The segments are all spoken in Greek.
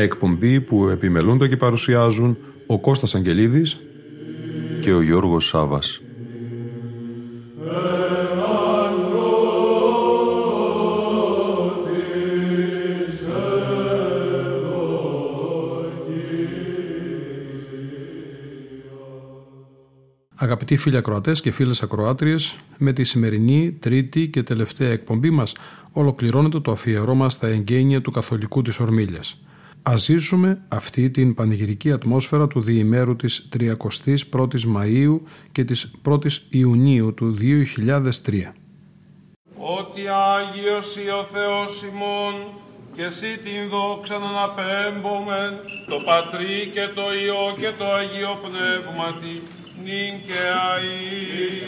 Μια εκπομπή που επιμελούνται και παρουσιάζουν ο Κώστας Αγγελίδης και ο Γιώργος Σάβας. Αγαπητοί φίλοι ακροατές και φίλες ακροάτριες, με τη σημερινή τρίτη και τελευταία εκπομπή μας ολοκληρώνεται το αφιερώμα στα εγγένεια του Καθολικού της Ορμήλια. Α ζήσουμε αυτή την πανηγυρική ατμόσφαιρα του διημέρου της 31ης Μαΐου και της 1ης Ιουνίου του 2003. Ότι Άγιος ή ο Θεός ημών και εσύ την δόξα να αναπέμπομεν το Πατρί και το Υιό και το Αγίο Πνεύματι νυν και αΐ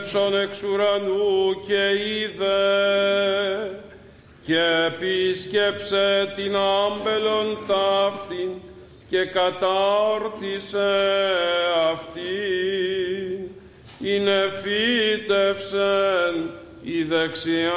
επίβλεψον εξ ουρανού και είδε και επίσκεψε την άμπελον ταύτην και κατάρτισε αυτή, είναι φύτευσεν η δεξιά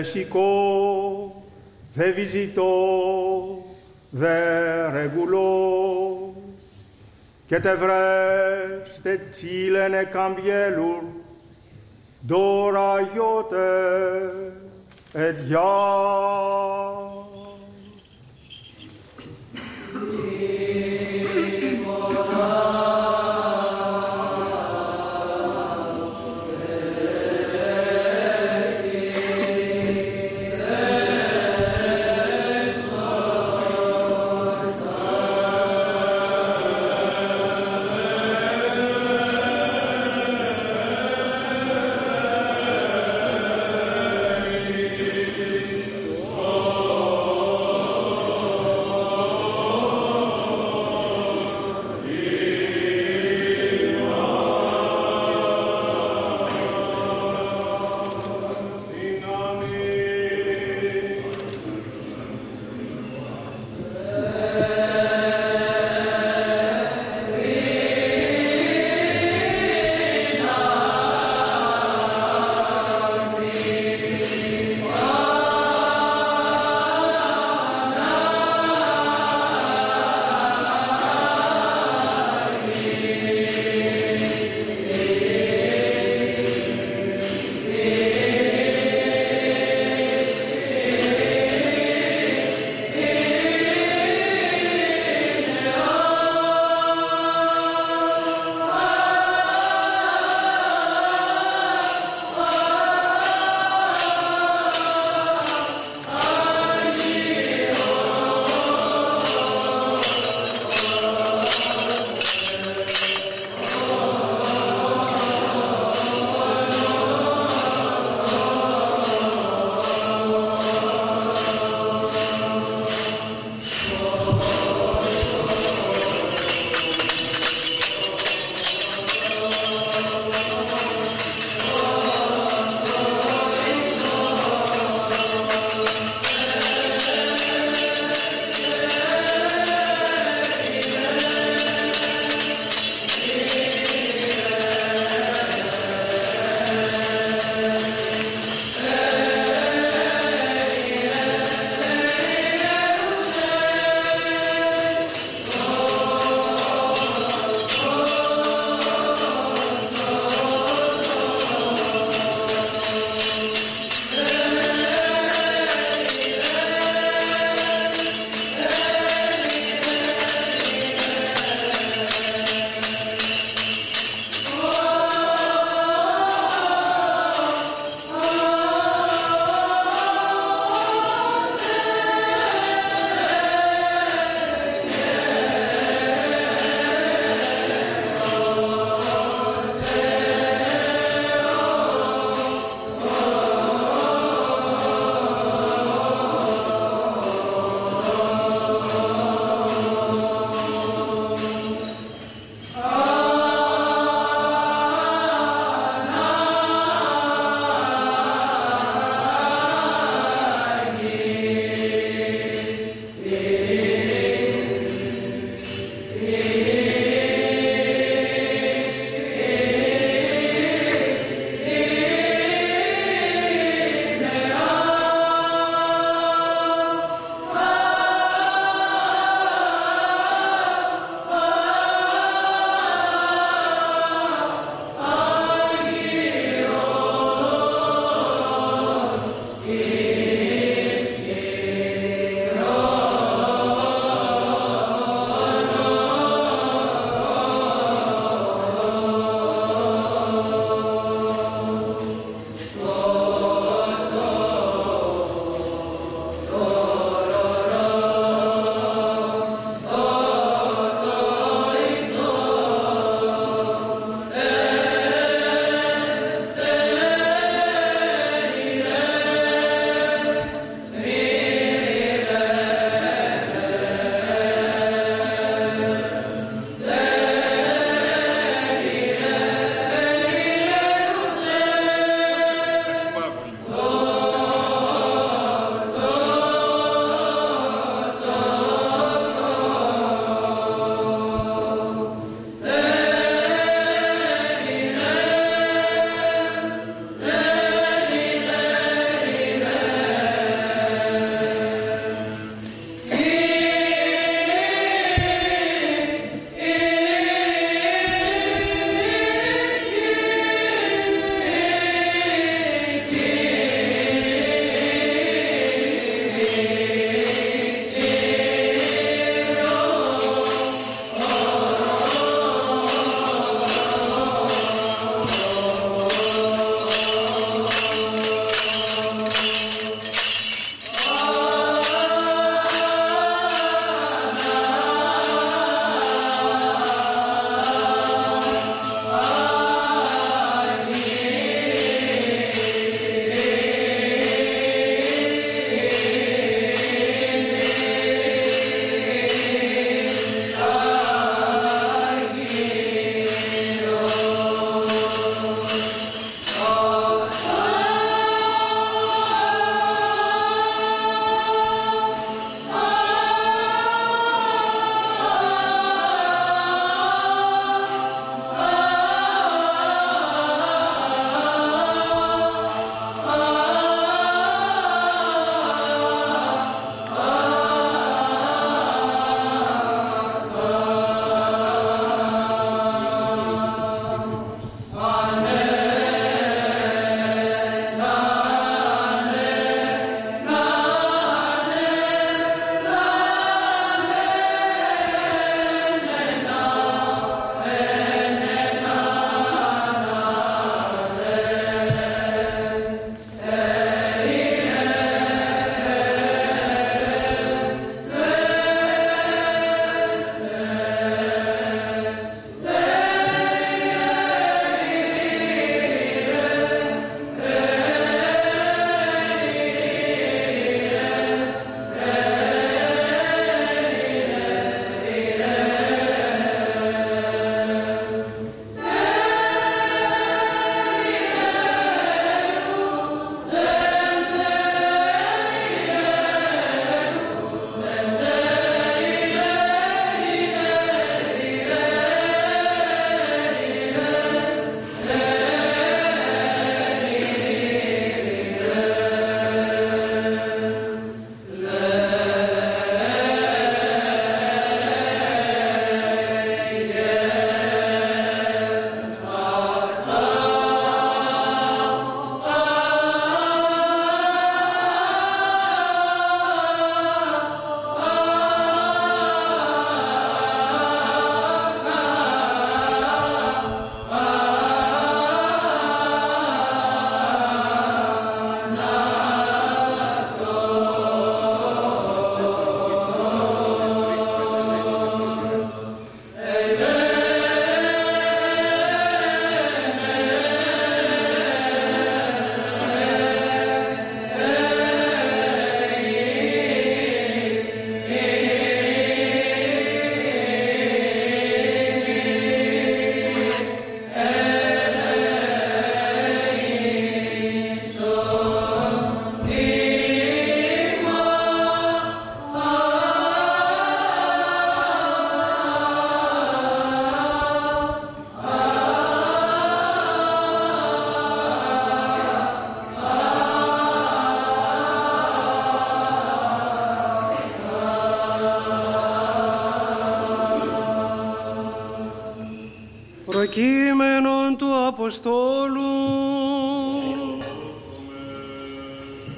Messico, ve visitó, ve reguló, και τε βρέστε τσίλενε καμπιέλουρ, δώρα γιώτε, εδιά. προκείμενον Thank you.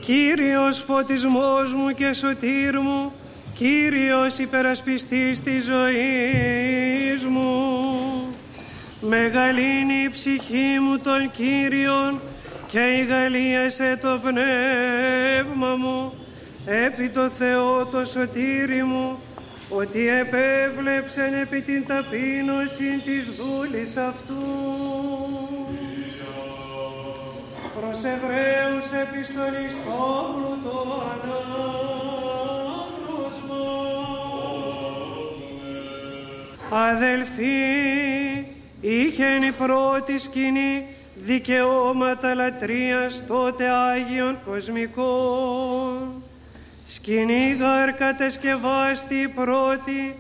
Κύριος φωτισμός μου και σωτήρ μου Κύριος υπερασπιστής της ζωής μου Μεγαλύνει η ψυχή μου τον Κύριον και ηγαλίασε το πνεύμα μου επί το Θεό το σωτήρι μου ότι επέβλεψεν επί την ταπείνωση της δούλης αυτού. Προς Εβραίους επιστολής Παύλου το ανάγνωσμα. Αδελφοί, είχεν η πρώτη σκηνή δικαιώματα λατρείας τότε Άγιον Κοσμικών σκηνή γαρ κατεσκευάστη πρώτη,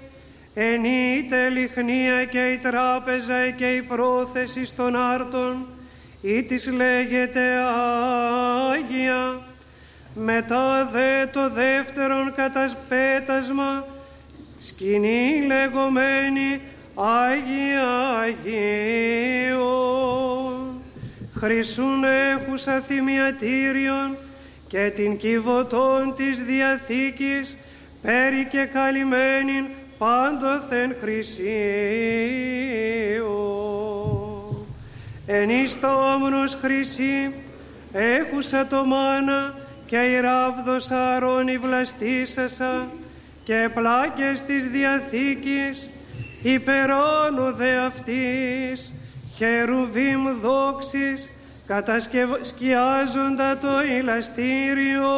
ενή λιχνία και η τράπεζα και η πρόθεση των άρτων, ή της λέγεται Άγια, μετά δε το δεύτερον κατασπέτασμα, σκηνή λεγόμενη Άγια Αγίο, χρυσούν έχουσα θυμιατήριον, και την κυβωτών της Διαθήκης πέρι και καλυμμένην πάντοθεν χρυσίου. Εν εις το όμνος χρυσή έχουσα το μάνα και η ράβδος αρώνη βλαστήσασα και πλάκες της Διαθήκης υπερώνω δε αυτής. Χερουβίμ δόξης κατασκευάζοντα το ηλαστήριο.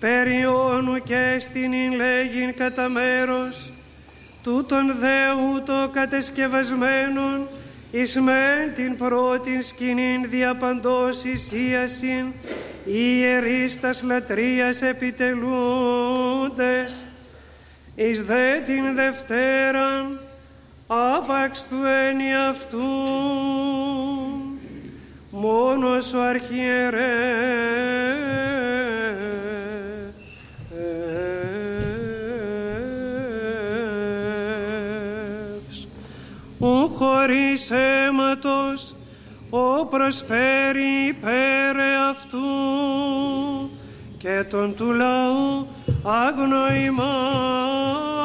Περιόνου και στην λέγειν κατά μέρος τούτον δεού το κατεσκευασμένον εις μεν την πρώτην σκηνήν διαπαντός ισίασιν ιερείς τας λατρείας επιτελούντες. Εις δε την Δευτέραν άπαξ του ένι αυτού μόνος ο αρχιερεύς ο χωρίς αίματος ο προσφέρει υπέρ αυτού και τον του λαού αγνοημάτου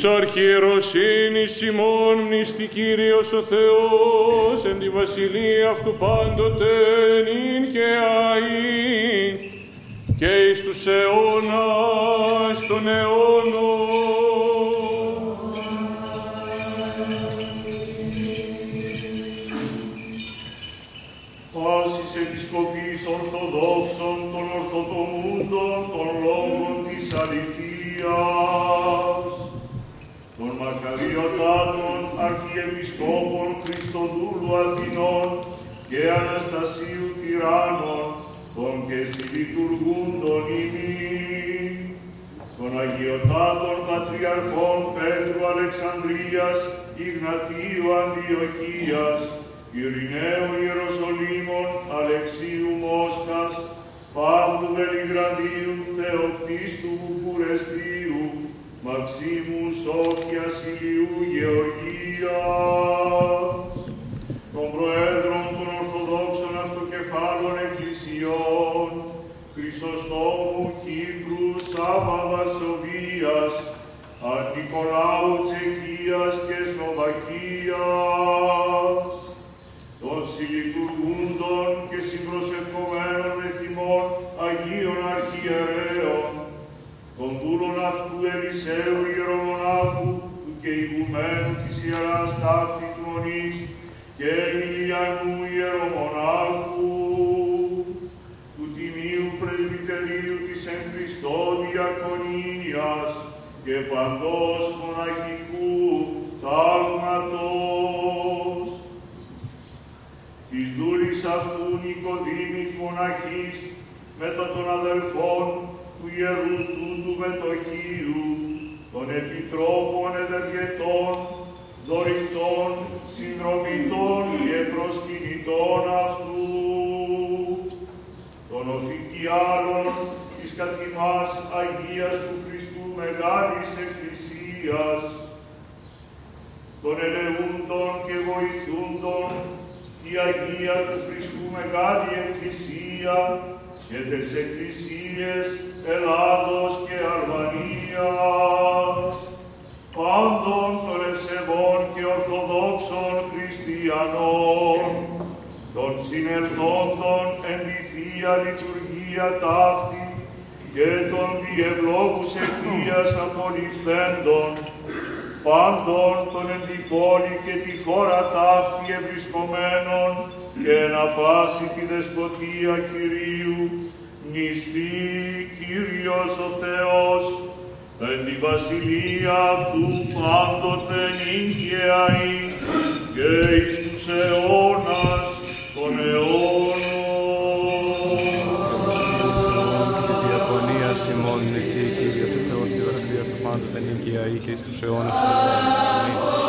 Της αρχιεροσύνης ημών μνήστη Κύριος ο Θεός εν τη βασιλεία αυτού πάντοτε νυν και αΐ και εις τους αιώνας των αιώνων. Πάσης επισκοπής Ορθοδόξων των Ορθοτομούντων των λόγων της αληθείας, των μακαριωτάτων Αρχιεπισκόπων Χριστοδούλου Αθηνών και Αναστασίου Τυράννων, των και συλλειτουργούντων ημίν, των Αγιωτάτων Πατριαρχών Πέτρου Αλεξανδρίας, Ιγνατίου Αντιοχίας, Ειρηναίου Ιεροσολύμων, Αλεξίου Μόσχας, Παύλου Βελιγραδίου, Θεοπτίστου Βουκουρεστίου, Μαξίμους Σόφιας Ηλιού Γεωργίας, των Προέδρων των Ορθοδόξων Αυτοκεφάλων Εκκλησιών, Χρυσοστόμου Κύπρου, Σάβα Βαρσοβίας, Αντικολάου Τσεχίας και Σλοβακίας, αυτού Ελισαίου Ιερομονάχου, του και ηγουμένου της Ιεράς Ταύτης Μονής και Εμιλιανού Ιερομονάχου, του Τιμίου Πρεσβυτερίου της εν Χριστώ Διακονίας και παντός μοναχικού τάγματος, της δούλης αυτού Νικοδήμης μοναχής μετά των αδελφών του Ιερού τούτου μετοχίου, των επιτρόπων ευεργετών, δωρητών, συνδρομητών και προσκυνητών αυτού, των οφικιάλων της καθημάς Αγίας του Χριστού Μεγάλης Εκκλησίας, των ελεούντων και βοηθούντων η Αγία του Χριστού Μεγάλη Εκκλησία και τις Εκκλησίες Ελλάδος και Αλβανίας, πάντων των ευσεβών και ορθοδόξων χριστιανών, των συνερθόντων εν τη Θεία Λειτουργία ταύτη και των διευλόγους εκκλίας απολυφθέντων, πάντων των εν τη πόλη και τη χώρα ταύτη ευρισκομένων και να πάση τη δεσποτεία Κυρίου, νηστεί Κύριος ο Θεός, εν τη βασιλεία αυτού πάντοτε νύχια και εις τους αιώνας των αιώνων. Διαθωνία ημών νηστεί Κύριος ο Θεός τη βασιλεία του πάντοτε νύχια και εις τους αιώνας των αιώνων.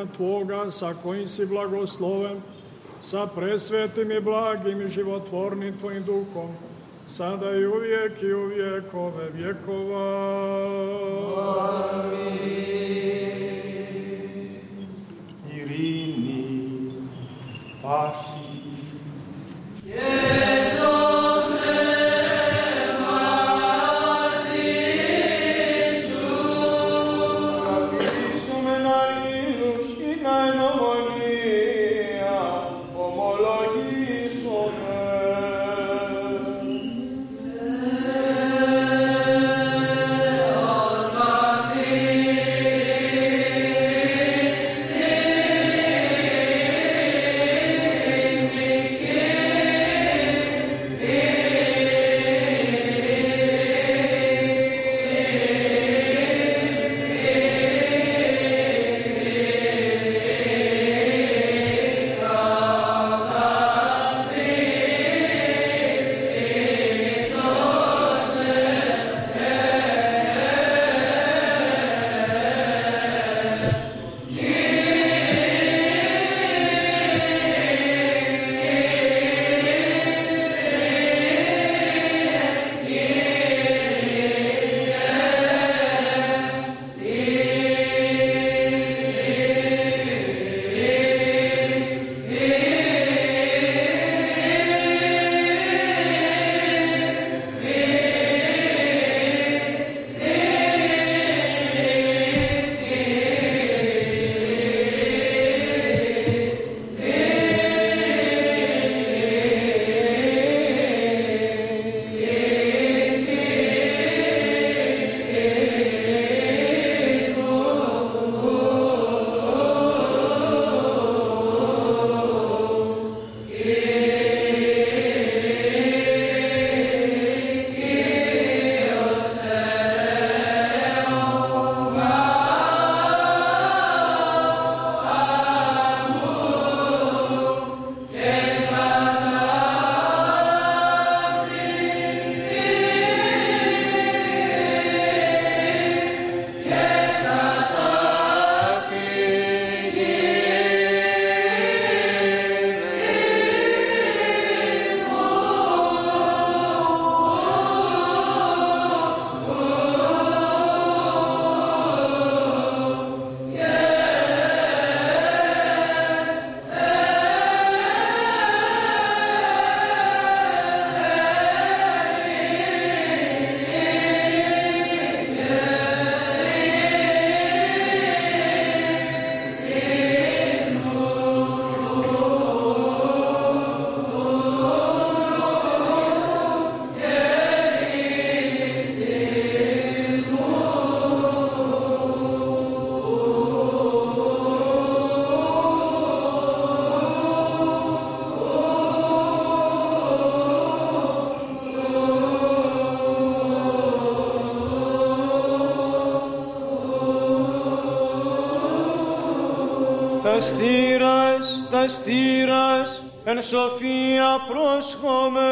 Sina Tvoga, sa kojim si blagosloven, sa presvetim i blagim i životvornim Tvojim duhom, sada i uvijek i u vjekove vjekova. Amin. Irini, paši. Yeah. Τα στήρας, τα στήρας, εν σοφία πρόσχομαι.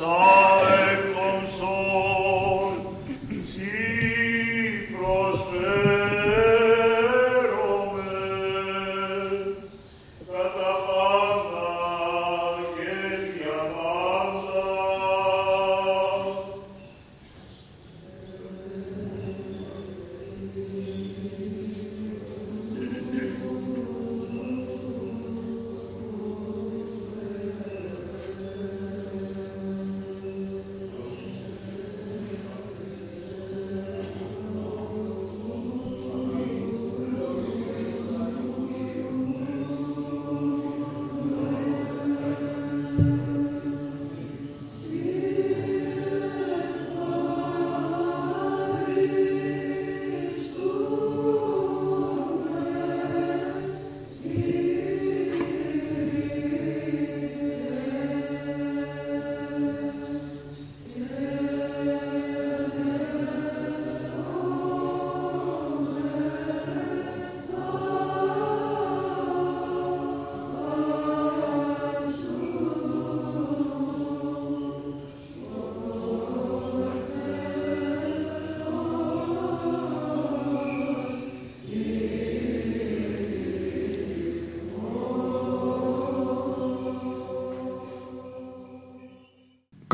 song.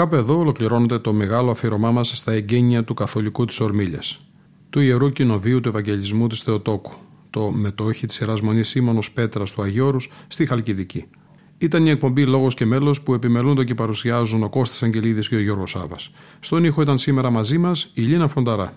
Κάπου εδώ ολοκληρώνεται το μεγάλο αφιερωμά μας στα εγγένεια του Καθολικού της Ορμήλιας, του Ιερού Κοινοβίου του Ευαγγελισμού της Θεοτόκου, το μετόχι της Ιεράς Μονής Σίμωνος Πέτρας του Αγιώρους στη Χαλκιδική. Ήταν η εκπομπή Λόγος και Μέλος που επιμελούνται και παρουσιάζουν ο Κώστας Αγγελίδης και ο Γιώργος Σάβα. Στον ήχο ήταν σήμερα μαζί μας η Λίνα Φονταρά.